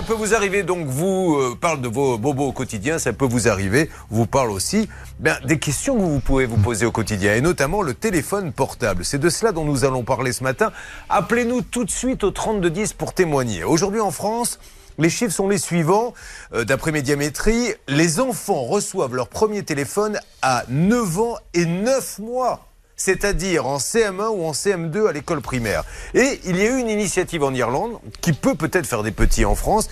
Ça peut vous arriver, donc vous euh, parle de vos bobos au quotidien, ça peut vous arriver, vous parle aussi ben, des questions que vous pouvez vous poser au quotidien, et notamment le téléphone portable. C'est de cela dont nous allons parler ce matin. Appelez-nous tout de suite au 3210 pour témoigner. Aujourd'hui en France, les chiffres sont les suivants. Euh, D'après Médiamétrie, les enfants reçoivent leur premier téléphone à 9 ans et 9 mois c'est-à-dire en CM1 ou en CM2 à l'école primaire. Et il y a eu une initiative en Irlande qui peut peut-être faire des petits en France.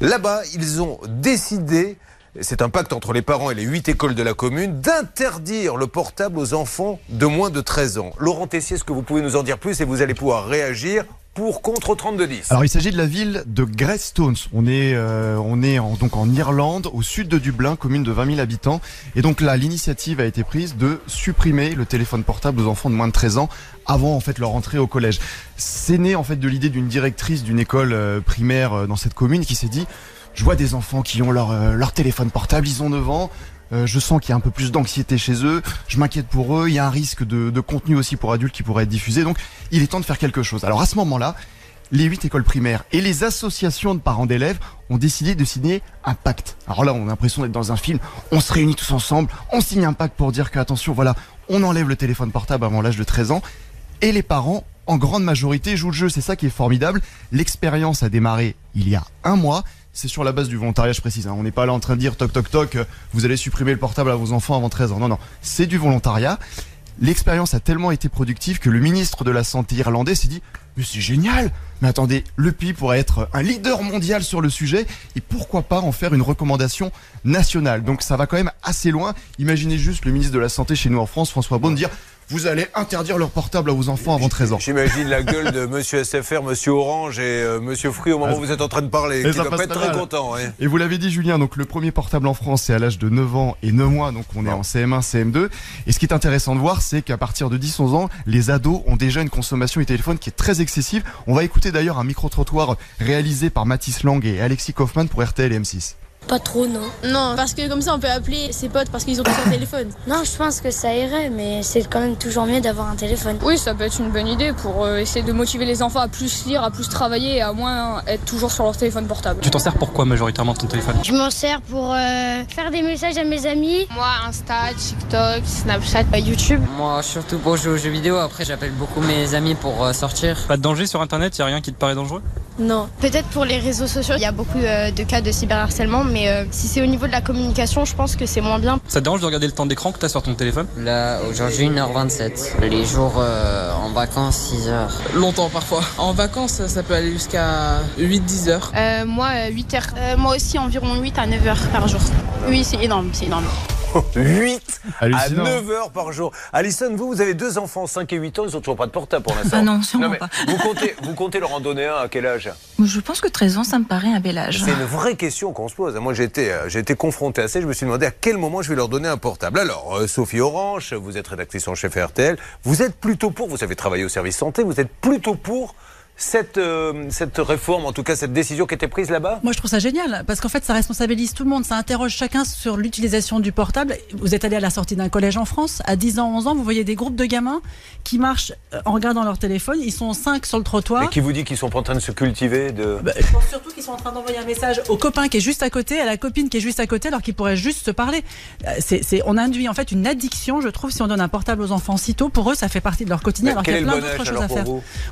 Là-bas, ils ont décidé c'est un pacte entre les parents et les huit écoles de la commune, d'interdire le portable aux enfants de moins de 13 ans. Laurent Tessier, est-ce que vous pouvez nous en dire plus et vous allez pouvoir réagir pour contre 32-10 Alors il s'agit de la ville de Greystones. On est, euh, on est en, donc en Irlande, au sud de Dublin, commune de 20 000 habitants. Et donc là, l'initiative a été prise de supprimer le téléphone portable aux enfants de moins de 13 ans avant leur entrée au collège. C'est né en fait de l'idée d'une directrice d'une école euh, primaire euh, dans cette commune qui s'est dit je vois des enfants qui ont leur, leur téléphone portable, ils ont 9 ans, euh, je sens qu'il y a un peu plus d'anxiété chez eux, je m'inquiète pour eux, il y a un risque de, de, contenu aussi pour adultes qui pourrait être diffusé, donc il est temps de faire quelque chose. Alors à ce moment-là, les huit écoles primaires et les associations de parents d'élèves ont décidé de signer un pacte. Alors là, on a l'impression d'être dans un film, on se réunit tous ensemble, on signe un pacte pour dire que, attention, voilà, on enlève le téléphone portable avant l'âge de 13 ans, et les parents, en grande majorité, jouent le jeu, c'est ça qui est formidable. L'expérience a démarré il y a un mois, c'est sur la base du volontariat, je précise. Hein. On n'est pas là en train de dire toc toc toc, vous allez supprimer le portable à vos enfants avant 13 ans. Non, non, c'est du volontariat. L'expérience a tellement été productive que le ministre de la Santé irlandais s'est dit Mais c'est génial Mais attendez, le pays pourrait être un leader mondial sur le sujet et pourquoi pas en faire une recommandation nationale Donc ça va quand même assez loin. Imaginez juste le ministre de la Santé chez nous en France, François Braun, dire vous allez interdire leur portable à vos enfants avant 13 ans. J'imagine la gueule de Monsieur SFR, Monsieur Orange et euh, Monsieur Free au moment où vous êtes en train de parler. Doit pas être très content. Ouais. Et vous l'avez dit, Julien, donc le premier portable en France, c'est à l'âge de 9 ans et 9 mois, donc on est en CM1, CM2. Et ce qui est intéressant de voir, c'est qu'à partir de 10-11 ans, les ados ont déjà une consommation du téléphone qui est très excessive. On va écouter d'ailleurs un micro-trottoir réalisé par Mathis Lang et Alexis Kaufmann pour RTL et M6. Pas trop, non. Non, parce que comme ça, on peut appeler ses potes parce qu'ils ont tous un téléphone. Non, je pense que ça irait, mais c'est quand même toujours mieux d'avoir un téléphone. Oui, ça peut être une bonne idée pour euh, essayer de motiver les enfants à plus lire, à plus travailler et à moins être toujours sur leur téléphone portable. Tu t'en sers pourquoi majoritairement ton téléphone? Je m'en sers pour euh, faire des messages à mes amis. Moi, Insta, TikTok, Snapchat, euh, YouTube. Moi, surtout pour jouer aux jeux vidéo. Après, j'appelle beaucoup mes amis pour euh, sortir. Pas de danger sur Internet Y a rien qui te paraît dangereux? Non. Peut-être pour les réseaux sociaux, il y a beaucoup euh, de cas de cyberharcèlement, mais euh, si c'est au niveau de la communication, je pense que c'est moins bien. Ça te dérange de regarder le temps d'écran que t'as sur ton téléphone? Là, aujourd'hui, 1h27. Les jours euh, en vacances, 6h. Longtemps parfois. En vacances, ça peut aller jusqu'à 8-10 heures. Euh, moi, 8 heures. Euh, moi aussi, environ 8 à 9 heures par jour. Oui, c'est énorme, c'est énorme. 8 à Hallucinant. 9 heures par jour. Alison, vous, vous avez deux enfants, 5 et 8 ans, ils ont toujours pas de portable pour l'instant. Ah non, sûrement mais pas. Vous comptez, vous comptez leur en donner un à quel âge? Je pense que 13 ans, ça me paraît un bel âge. C'est une vraie question qu'on se pose. Moi, j'ai été, euh, j'ai été confronté à ça. Je me suis demandé à quel moment je vais leur donner un portable. Alors, euh, Sophie Orange, vous êtes rédactrice en chef RTL. Vous êtes plutôt pour, vous avez travaillé au service santé, vous êtes plutôt pour cette, euh, cette réforme, en tout cas cette décision qui était prise là-bas? Moi, je trouve ça génial parce qu'en fait, ça responsabilise tout le monde. Ça interroge chacun sur l'utilisation du portable. Vous êtes allé à la sortie d'un collège en France. À 10 ans, 11 ans, vous voyez des groupes de gamins qui marchent euh, en regardant leur téléphone. Ils sont 5 sur le trottoir. Et qui vous dit qu'ils sont pas en train de se cultiver de... Bah, je pense surtout qu'ils sont en train d'envoyer un message au copain qui est juste à côté, à la copine qui est juste à côté, alors qu'ils pourraient juste se parler. Euh, C'est, on induit en fait une addiction, je trouve, si on donne un portable aux enfants si tôt. Pour eux, ça fait partie de leur quotidien, Mais alors qu'il y a le plein d'autres choses à faire.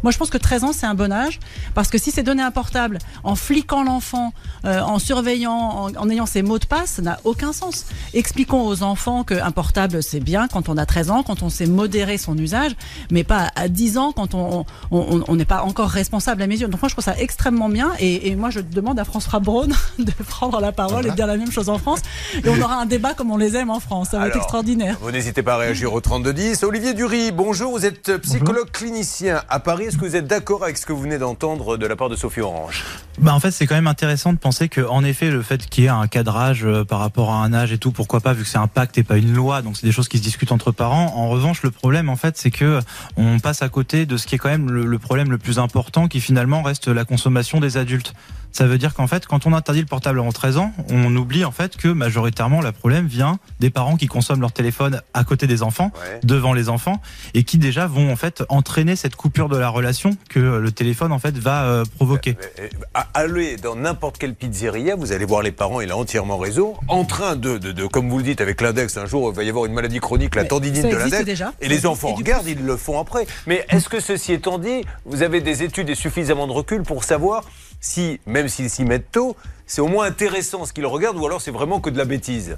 Moi, je pense que 13 ans, c'est un bon âge, parce que si c'est donner un portable en fliquant l'enfant, euh, en surveillant, en, en ayant ses mots de passe, ça n'a aucun sens. Expliquons aux enfants qu'un portable, c'est bien quand on a 13 ans, quand on sait modérer son usage, mais pas à 10 ans quand on on- on- on n'est pas encore responsable à mes yeux. Donc moi, je trouve ça extrêmement bien, et, et moi, je demande à François Braun de prendre la parole et de dire la même chose en France, et on aura un débat comme on les aime en France. Ça va être extraordinaire. Vous n'hésitez pas à réagir au 3210. Olivier Dury, bonjour. Vous êtes psychologue clinicien à Paris. Est-ce que vous êtes d'accord avec ce que vous venez d'entendre de la part de Sophie Orange Bah en fait, c'est quand même intéressant de penser que, en effet, le fait qu'il y ait un cadrage euh, par rapport à un âge et tout, pourquoi pas, vu que c'est un pacte et pas une loi, donc c'est des choses qui se discutent entre parents. En revanche, le problème, en fait, c'est que on passe à côté de ce qui est quand même le, le problème le plus important, qui finalement reste la consommation des adultes. Ça veut dire qu'en fait, quand on interdit le portable avant 13 ans, on oublie en fait que majoritairement le problème vient des parents qui consomment leur téléphone à côté des enfants, Ouais. devant les enfants, et qui déjà vont en fait entraîner cette coupure de la relation que le téléphone en fait va euh, provoquer. Euh, euh, Allez dans n'importe quelle pizzeria, vous allez voir les parents, il a entièrement raison, en train de, de, de comme vous le dites avec l'index, un jour il va y avoir une maladie chronique, la Mais tendinite de l'index, déjà. et les enfants et regardent, ils le font après. Mais est-ce que ceci étant dit, vous avez des études et suffisamment de recul pour savoir si, même s'ils s'y mettent tôt, c'est au moins intéressant ce qu'ils regardent ou alors c'est vraiment que de la bêtise.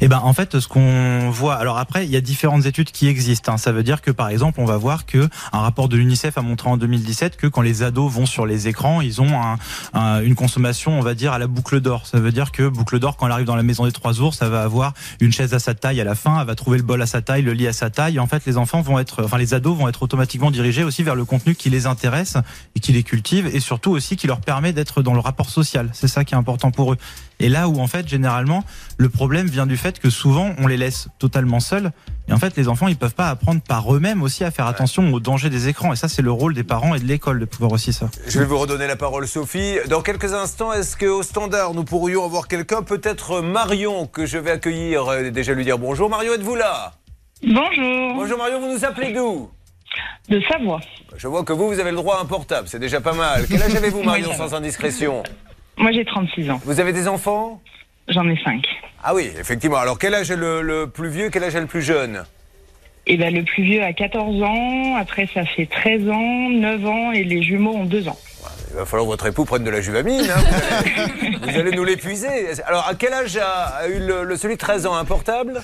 Eh ben en fait ce qu'on voit alors après il y a différentes études qui existent hein. ça veut dire que par exemple on va voir que un rapport de l'UNICEF a montré en 2017 que quand les ados vont sur les écrans ils ont un, un- une consommation on va dire à la boucle d'or. Ça veut dire que boucle d'or quand elle arrive dans la maison des trois ours ça va avoir une chaise à sa taille à la fin elle va trouver le bol à sa taille le lit à sa taille en fait les enfants vont être enfin les ados vont être automatiquement dirigés aussi vers le contenu qui les intéresse et qui les cultive et surtout aussi qui leur permet d'être dans le rapport social. C'est ça qui est important pour eux et là où en fait généralement le problème vient du fait que souvent on les laisse totalement seuls et en fait les enfants ils peuvent pas apprendre par eux-mêmes aussi à faire attention aux dangers des écrans et ça c'est le rôle des parents et de l'école de pouvoir aussi ça. Je vais vous redonner la parole, Sophie. Dans quelques instants, est-ce qu'au standard, nous pourrions avoir quelqu'un, peut-être Marion, que je vais accueillir, euh, déjà lui dire bonjour. Marion, êtes-vous là? Bonjour. Bonjour Marion, vous nous appelez d'où? De Savoie. Je vois que vous, vous avez le droit à un portable, c'est déjà pas mal. Quel âge avez-vous, Marion, sans indiscrétion? Moi, j'ai 36 ans. Vous avez des enfants? J'en ai 5. Ah oui, effectivement. Alors, quel âge est le, le plus vieux, quel âge est le plus jeune? Et ben, le plus vieux a 14 ans. Après, ça fait 13 ans, 9 ans et les jumeaux ont 2 ans. Il va falloir que votre époux prenne de la juvamine. hein. Vous, allez, vous allez nous l'épuiser. Alors, à quel âge a, a eu le, le- celui de 13 ans un portable?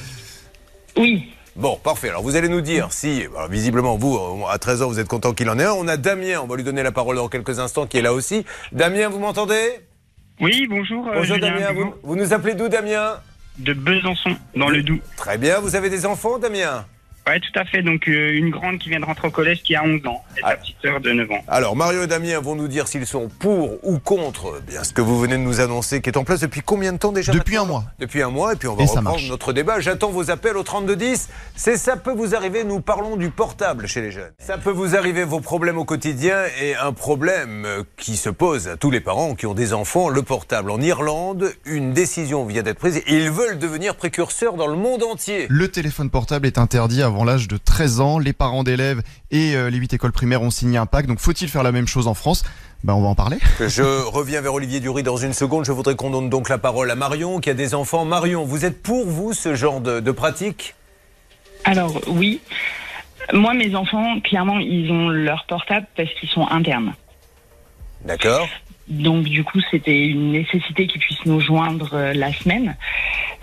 Oui. Bon, parfait. Alors, vous allez nous dire si, alors, visiblement, vous, à 13 ans, vous êtes content qu'il en ait un. On a Damien, on va lui donner la parole dans quelques instants, qui est là aussi. Damien, vous m'entendez? Oui, bonjour. euh, Bonjour Julien, Damien, vous, vous nous appelez d'où Damien? De Besançon, dans le Doubs. Très bien, vous avez des enfants, Damien? Ouais, tout à fait. Donc, euh, une grande qui vient de rentrer au collège qui a 11 ans. Et Ah. sa petite sœur de 9 ans. Alors, Mario et Damien vont nous dire s'ils sont pour ou contre eh bien, ce que vous venez de nous annoncer, qui est en place depuis combien de temps déjà Depuis un mois. Depuis un mois, et puis on va Et reprendre notre débat. J'attends vos appels au 3210. C'est ça peut vous arriver, nous parlons du portable chez les jeunes. Ça peut vous arriver vos problèmes au quotidien et un problème qui se pose à tous les parents qui ont des enfants, le portable. En Irlande, une décision vient d'être prise. Ils veulent devenir précurseurs dans le monde entier. Le téléphone portable est interdit avant l'âge de 13 ans. Les parents d'élèves et euh, les 8 écoles primaires ont signé un pacte. Donc faut-il faire la même chose en France? Ben, On va en parler. Je reviens vers Olivier Dury dans une seconde. Je voudrais qu'on donne donc la parole à Marion qui a des enfants. Marion, vous êtes pour vous ce genre de, de pratique? Alors, oui. Moi, mes enfants, clairement, ils ont leur portable parce qu'ils sont internes. D'accord Donc, du coup, c'était une nécessité qu'ils puissent nous joindre euh, la semaine.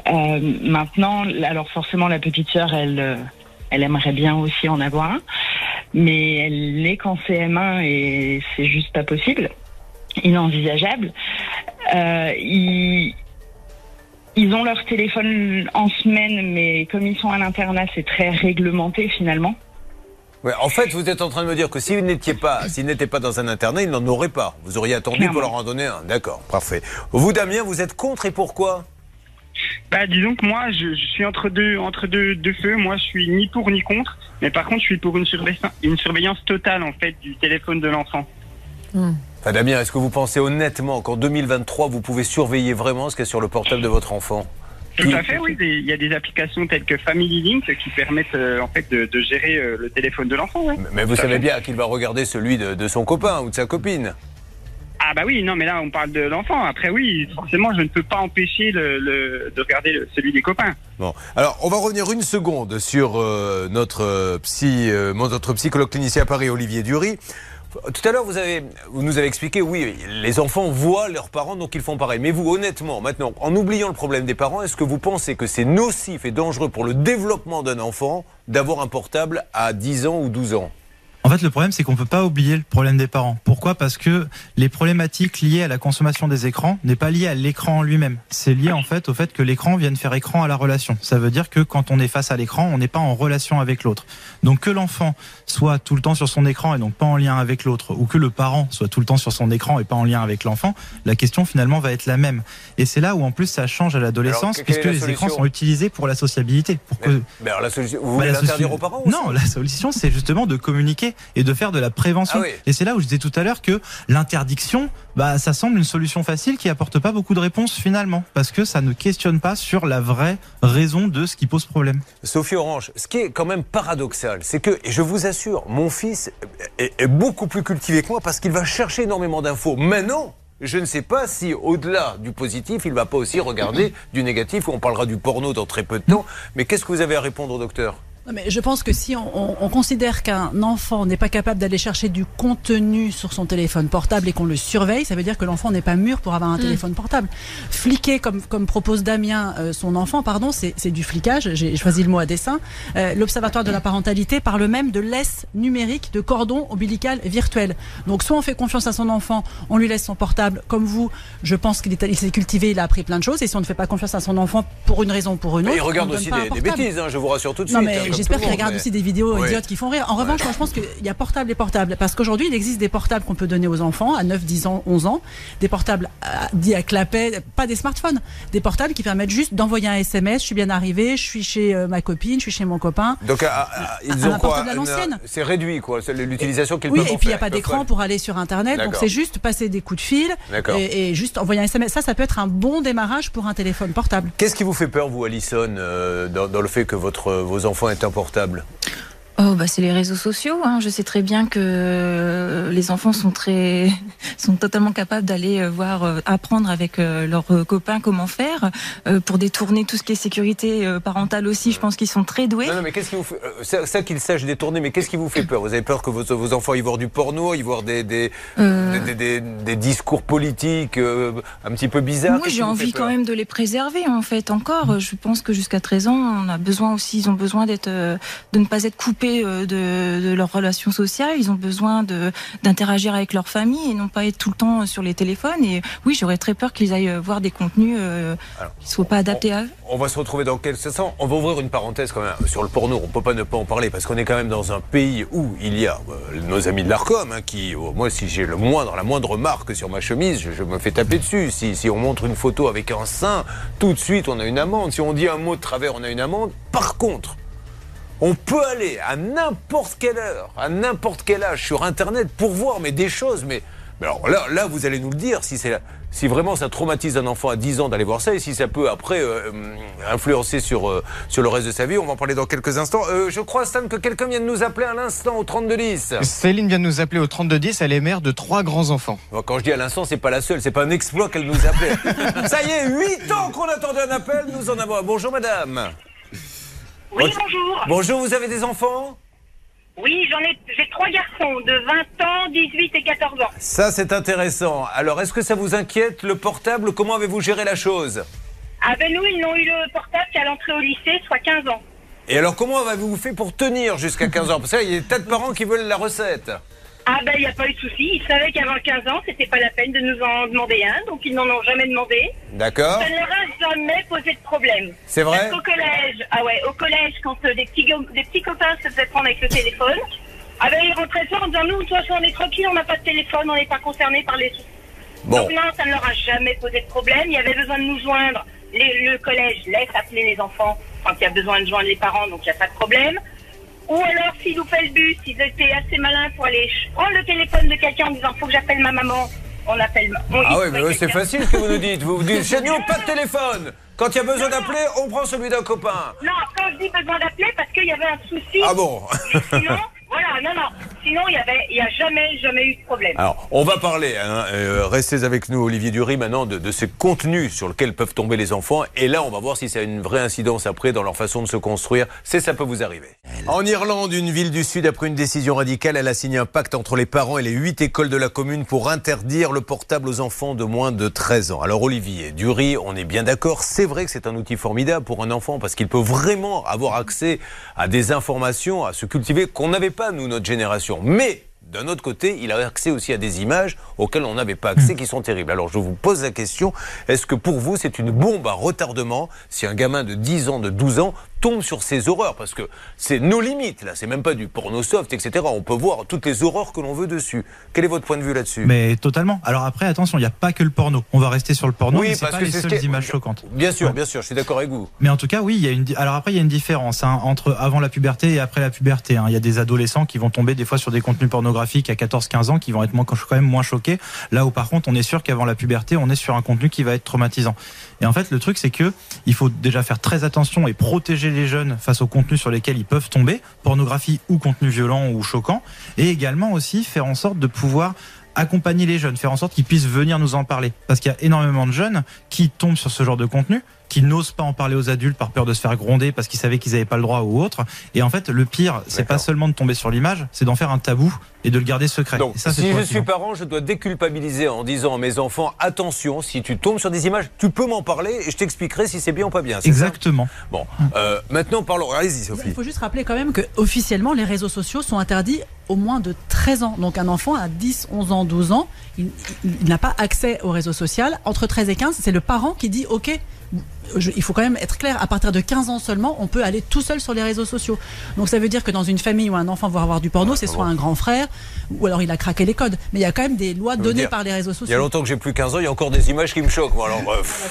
Euh, maintenant, alors forcément, la petite sœur, elle, euh, elle aimerait bien aussi en avoir un, mais elle est qu'en CM1 et c'est juste pas possible, inenvisageable. Euh, ils, ils ont leur téléphone en semaine, mais comme ils sont à l'internat, c'est très réglementé finalement. Ouais, En fait, vous êtes en train de me dire que s'ils n'étaient pas, s'ils n'étaient pas dans un internat, ils n'en auraient pas. Vous auriez attendu pour leur en donner un. D'accord, parfait. Vous, Damien, vous êtes contre et pourquoi? Bah, disons que moi, je, je suis entre deux, entre deux, deux feux. Moi, je suis ni pour ni contre. Mais par contre, je suis pour une, surveillance- une surveillance totale, en fait, du téléphone de l'enfant. Enfin, Damien, est-ce que vous pensez honnêtement qu'en 2023, vous pouvez surveiller vraiment ce qu'il y a sur le portable de votre enfant? Tout à fait, oui. Il y a des applications telles que Family Link qui permettent, euh, en fait, de, de gérer euh, le téléphone de l'enfant, ouais. Mais vous savez bien qu'il va regarder celui de, de son copain ou de sa copine. Ah bah oui, non, mais là on parle de l'enfant. Après oui, forcément, je ne peux pas empêcher de regarder celui des copains. Bon, alors on va revenir une seconde sur euh, notre euh, psy, euh, psychologue clinicien à Paris, Olivier Dury. Tout à l'heure, vous vous nous avez expliqué, oui, les enfants voient leurs parents, donc ils font pareil. Mais vous, honnêtement, maintenant, en oubliant le problème des parents, est-ce que vous pensez que c'est nocif et dangereux pour le développement d'un enfant d'avoir un portable à 10 ans ou 12 ans? En fait, le problème, c'est qu'on peut pas oublier le problème des parents. Pourquoi? Parce que les problématiques liées à la consommation des écrans n'est pas liée à l'écran en lui-même. C'est lié en fait au fait que l'écran vienne faire écran à la relation. Ça veut dire que quand on est face à l'écran, on n'est pas en relation avec l'autre. Donc que l'enfant soit tout le temps sur son écran et donc pas en lien avec l'autre, ou que le parent soit tout le temps sur son écran et pas en lien avec l'enfant, la question finalement va être la même. Et c'est là où en plus ça change à l'adolescence, puisque les écrans sont utilisés pour la sociabilité. Pour que Mais alors la solution, vous bah, voulez l'interdire soci- aux parents Non, la solution, c'est justement de communiquer et de faire de la prévention. Ah oui. Et c'est là où je disais tout à l'heure que l'interdiction, bah, ça semble une solution facile qui apporte pas beaucoup de réponses finalement, parce que ça ne questionne pas sur la vraie raison de ce qui pose problème. Sophie Orange, ce qui est quand même paradoxal, c'est que, et je vous assure, mon fils est, est beaucoup plus cultivé que moi parce qu'il va chercher énormément d'infos. Maintenant, je ne sais pas si, au-delà du positif, il va pas aussi regarder du négatif, où on parlera du porno dans très peu de temps. Mais qu'est-ce que vous avez à répondre au docteur? Non, mais je pense que si on, on- on considère qu'un enfant n'est pas capable d'aller chercher du contenu sur son téléphone portable et qu'on le surveille, ça veut dire que l'enfant n'est pas mûr pour avoir un Mm. téléphone portable. Fliquer, comme, comme propose Damien, euh, son enfant, pardon, c'est c'est du flicage. J'ai choisi le mot à dessein. Euh, L'Observatoire de la parentalité parle même de laisse numérique, de cordon ombilical virtuel. Donc soit on fait confiance à son enfant, on lui laisse son portable. Comme vous, je pense qu'il est- il s'est cultivé, il a appris plein de choses. Et si on ne fait pas confiance à son enfant pour une raison ou pour une autre, Il regarde on ne donne aussi des, bêtises, hein, je vous rassure tout de Non, suite. mais hein, j'espère tout le qu'il monde, regarde mais- aussi des vidéos idiotes qui font rire. En revanche, moi, je pense qu'il y a portable et portable. Parce qu'aujourd'hui, il existe des portables qu'on peut donner aux enfants à 9, 10 ans, 11 ans. Des portables à- dits à clapet, pas des smartphones. Des portables qui permettent juste d'envoyer un SMS. Je suis bien arrivé, je suis chez euh, ma copine, je suis chez mon copain. Donc, ah, ah, ils Un ont quoi à. C'est réduit, quoi. C'est l'utilisation qu'ils Oui, peuvent et en puis il n'y a pas d'écran pour aller sur Internet. Donc c'est juste passer des coups de fil et, et juste envoyer un SMS. Ça, ça peut être un bon démarrage pour un téléphone portable. Qu'est-ce qui vous fait peur, vous, Alison, euh, dans, dans le fait que votre, vos enfants aient portable Oh, bah, c'est les réseaux sociaux. Hein. Je sais très bien que euh, les enfants sont très, sont totalement capables d'aller euh, voir, euh, apprendre avec leurs copains comment faire pour détourner tout ce qui est sécurité parentale aussi. Je pense qu'ils sont très doués. Non, non, mais qu'est-ce qui vous fait. ça, ça qu'ils sachent détourner, mais qu'est-ce qui vous fait peur? Vous avez peur que vos, vos enfants y voient du porno, y voient des, des, Euh. des, des- des- des discours politiques un petit peu bizarres? Moi, j'ai envie quand même de les préserver, en fait, encore. Je pense que jusqu'à 13 ans, on a besoin aussi, ils ont besoin d'être, de ne pas être coupés euh, de, de leurs relations sociales. Ils ont besoin d'interagir avec leur famille et non pas être tout le temps sur les téléphones. Et oui, j'aurais très peur qu'ils aillent voir des contenus euh, qui ne soient pas adaptés à eux. On va se retrouver dans quelques instants. On va ouvrir une parenthèse quand même sur le porno. On peut pas ne pas en parler parce qu'on est quand même dans un pays où il y a euh, nos amis de l'Arcom hein, qui, moi, si j'ai le moindre, la moindre marque sur ma chemise, je, je me fais taper dessus. Si, si on montre une photo avec un sein, tout de suite on a une amende. Si on dit un mot de travers, on a une amende. Par contre, on peut aller à n'importe quelle heure, à n'importe quel âge sur Internet pour voir mais des choses. Mais, mais alors là, là, vous allez nous le dire si si vraiment ça traumatise un enfant à 10 ans d'aller voir ça et si ça peut après euh, influencer sur, euh, sur le reste de sa vie. On va en parler dans quelques instants. Euh, je crois, Stan, que quelqu'un vient de nous appeler à l'instant au 3210. Céline vient de nous appeler au 3210, elle est mère de trois grands-enfants. Bon, Quand je dis à l'instant, c'est pas la seule, c'est pas un exploit qu'elle nous appelait. ça y est, 8 ans qu'on attendait un appel, nous en avons un. Bonjour madame. Oui, bonjour. Bonjour, vous avez des enfants? Oui, j'en ai, j'ai trois garçons de 20 ans, 18 et 14 ans. Ça, c'est intéressant. Alors, est-ce que ça vous inquiète, le portable? Comment avez-vous géré la chose? Ah ben nous, ils n'ont eu le portable qu'à l'entrée au lycée, soit 15 ans. Et alors, comment avez-vous fait pour tenir jusqu'à 15 ans? Parce qu'il y a des tas de parents qui veulent la recette. Ah ben il n'y a pas eu de souci, ils savaient qu'avant 15 ans, c'était pas la peine de nous en demander un, donc ils n'en ont jamais demandé. D'accord Ça ne leur a jamais posé de problème. C'est vrai Parce qu'au collège, ah ouais, au collège, quand euh, des, petits, go- des petits copains se faisaient prendre avec le téléphone, ah ben ils rentraient soir en disant nous, de toute façon, on est tranquille, on n'a pas de téléphone, on n'est pas concerné par les Bon. Donc non, ça ne leur a jamais posé de problème. Il y avait besoin de nous joindre. Les- le collège laisse appeler les enfants quand il y a besoin de joindre les parents, donc il n'y a pas de problème. Ou alors, s'ils loupaient le bus, ils étaient assez malins pour aller prendre le téléphone de quelqu'un en disant faut que j'appelle ma maman. On appelle. ma- on- Ah oui, mais c'est facile ce que vous nous dites. Vous vous dites, chez nous, pas de téléphone. Quand il y a besoin d'appeler, on prend celui d'un copain. Non, quand je dis besoin d'appeler, parce qu'il y avait un souci. Ah bon sinon, voilà, non, non. Sinon, il y avait, il y a jamais, jamais eu de problème. Alors, on va parler, hein, euh, restez avec nous, Olivier Dury, maintenant, de, de ces contenus sur lesquels peuvent tomber les enfants. Et là, on va voir si ça a une vraie incidence après dans leur façon de se construire. C'est ça peut vous arriver. En Irlande, une ville du Sud, après une décision radicale, elle a signé un pacte entre les parents et les huit écoles de la commune pour interdire le portable aux enfants de moins de 13 ans. Alors, Olivier Dury, on est bien d'accord. C'est vrai que c'est un outil formidable pour un enfant parce qu'il peut vraiment avoir accès à des informations, à se cultiver qu'on n'avait pas, nous, notre génération. Mais d'un autre côté, il a accès aussi à des images auxquelles on n'avait pas accès, qui sont terribles. Alors je vous pose la question, est-ce que pour vous c'est une bombe à retardement si un gamin de 10 ans, de 12 ans tombe sur ces horreurs parce que c'est nos limites là, c'est même pas du porno soft, etc. On peut voir toutes les horreurs que l'on veut dessus. Quel est votre point de vue là-dessus? Mais totalement. Alors après, attention, il n'y a pas que le porno. On va rester sur le porno, Oui, mais c'est parce pas que les ce seules qui images choquantes. Bien sûr, Ouais. bien sûr, je suis d'accord avec vous. Mais en tout cas, oui, il y a une. Alors après, il y a une différence hein, entre avant la puberté et après la puberté. hein. Il y a des adolescents qui vont tomber des fois sur des contenus pornographiques à 14-15 ans qui vont être moins, quand même moins choqués. Là où par contre, on est sûr qu'avant la puberté, on est sur un contenu qui va être traumatisant. Et en fait, le truc, c'est que il faut déjà faire très attention et protéger les jeunes face aux contenus sur lesquels ils peuvent tomber, pornographie ou contenu violent ou choquant, et également aussi faire en sorte de pouvoir accompagner les jeunes, faire en sorte qu'ils puissent venir nous en parler. Parce qu'il y a énormément de jeunes qui tombent sur ce genre de contenu, qui n'osent pas en parler aux adultes par peur de se faire gronder parce qu'ils savaient qu'ils n'avaient pas le droit ou autre. Et en fait, le pire, c'est pas seulement de tomber sur l'image, c'est d'en faire un tabou et de le garder secret. Donc, ça, si je suis parent, je dois déculpabiliser en disant à mes enfants attention, si tu tombes sur des images, tu peux m'en parler et je t'expliquerai si c'est bien ou pas bien. Exactement. Bon, euh, maintenant parlons. Allez-y, Sophie. Il faut juste rappeler quand même que officiellement les réseaux sociaux sont interdits au moins de 13 ans. Donc un enfant à 10, 11 ans, 12 ans, il, il- il n'a pas accès au réseau social. Entre 13 et 15, c'est le parent qui dit OK. Je- il faut quand même être clair, à partir de 15 ans seulement, on peut aller tout seul sur les réseaux sociaux. Donc ça veut dire que dans une famille où un enfant va avoir du porno, c'est soit un grand frère, ou alors il a craqué les codes. Mais il y a quand même des lois données dire, par les réseaux Il y a sociaux. longtemps que j'ai plus 15 ans, il y a encore des images qui me choquent. moi, alors,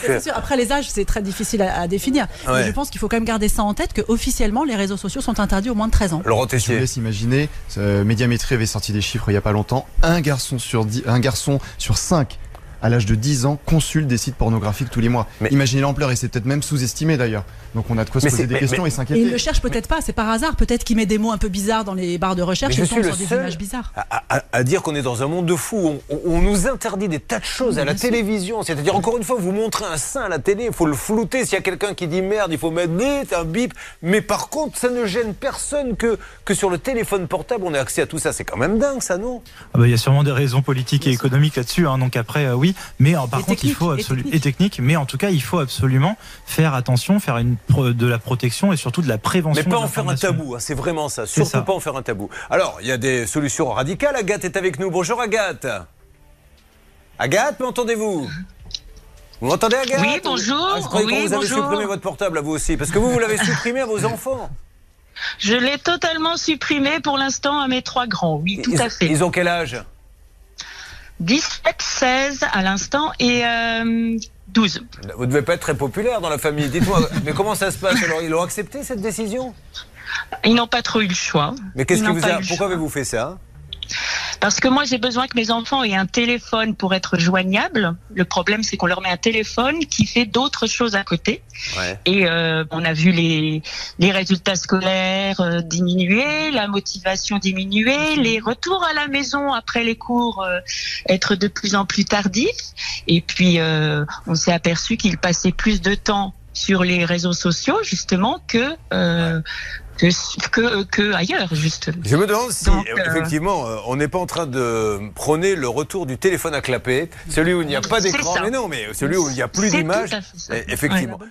euh, sûr. Après les âges, c'est très difficile à, à définir. Ouais. Mais je pense qu'il faut quand même garder ça en tête que officiellement les réseaux sociaux sont interdits au moins de 13 ans. Laurent Je vous laisse imaginer, euh, Médiamétrie avait sorti des chiffres il y a pas longtemps. Un garçon sur dix- un garçon sur 5 à l'âge de 10 ans consulte des sites pornographiques tous les mois. Imaginez l'ampleur et c'est peut-être même sous-estimé d'ailleurs. Donc on a de quoi se poser des mais- questions mais- et Et s'inquiéter. il le cherche peut-être pas, c'est par hasard. Peut-être qu'il met des mots un peu bizarres dans les barres de recherche Mais je et suis tombe le sur des seul images bizarres. à, à- à dire qu'on est dans un monde de fous. On, on- on nous interdit des tas de choses à la télévision. C'est-à-dire, encore une fois, vous montrez un sein à la télé, il faut le flouter. S'il y a quelqu'un qui dit merde, il faut mettre un bip. Mais par contre, ça ne gêne personne que, que sur le téléphone portable, on ait accès à tout ça. C'est quand même dingue, ça, non? Ah bah, il y a sûrement des raisons politiques et économiques là-dessus, hein, donc après euh, oui, mais euh, par Et contre il faut absolument et technique, mais en tout cas il faut absolument faire attention, faire une de la protection et surtout de la prévention. Mais pas en faire un tabou, hein, c'est vraiment ça. Surtout ça. pas en faire un tabou. Alors, il y a des solutions radicales. Agathe est avec nous. Bonjour Agathe. Agathe, m'entendez-vous? Vous m'entendez Agathe? Oui, bonjour. Ah, je croyais Oui, qu'on vous bonjour. supprimé votre portable à vous aussi. Parce que vous, vous l'avez supprimé à vos enfants. Je l'ai totalement supprimé pour l'instant à mes trois grands. Oui, tout Ils, à fait. ils ont quel âge? 17, 16 à l'instant et euh, 12. Vous devez pas être très populaire dans la famille. Dites-moi, mais comment ça se passe Alors, ils ont accepté cette décision? Ils n'ont pas trop eu le choix. Mais qu'est-ce qui vous a Pourquoi avez-vous fait ça? Parce que moi, j'ai besoin que mes enfants aient un téléphone pour être joignables. Le problème, c'est qu'on leur met un téléphone qui fait d'autres choses à côté. Ouais. Et euh, on a vu les, les résultats scolaires euh, diminuer, la motivation diminuer, les retours à la maison après les cours euh, être de plus en plus tardifs. Et puis, on s'est aperçu qu'ils passaient plus de temps sur les réseaux sociaux, justement, que... Euh, que, que, que ailleurs, justement. Je me demande si, Donc, euh, effectivement, euh, on n'est pas en train de prôner le retour du téléphone à clapper, celui où il n'y a pas d'écran. Mais non, mais celui où il n'y a plus ça. Eh, Effectivement. Ouais.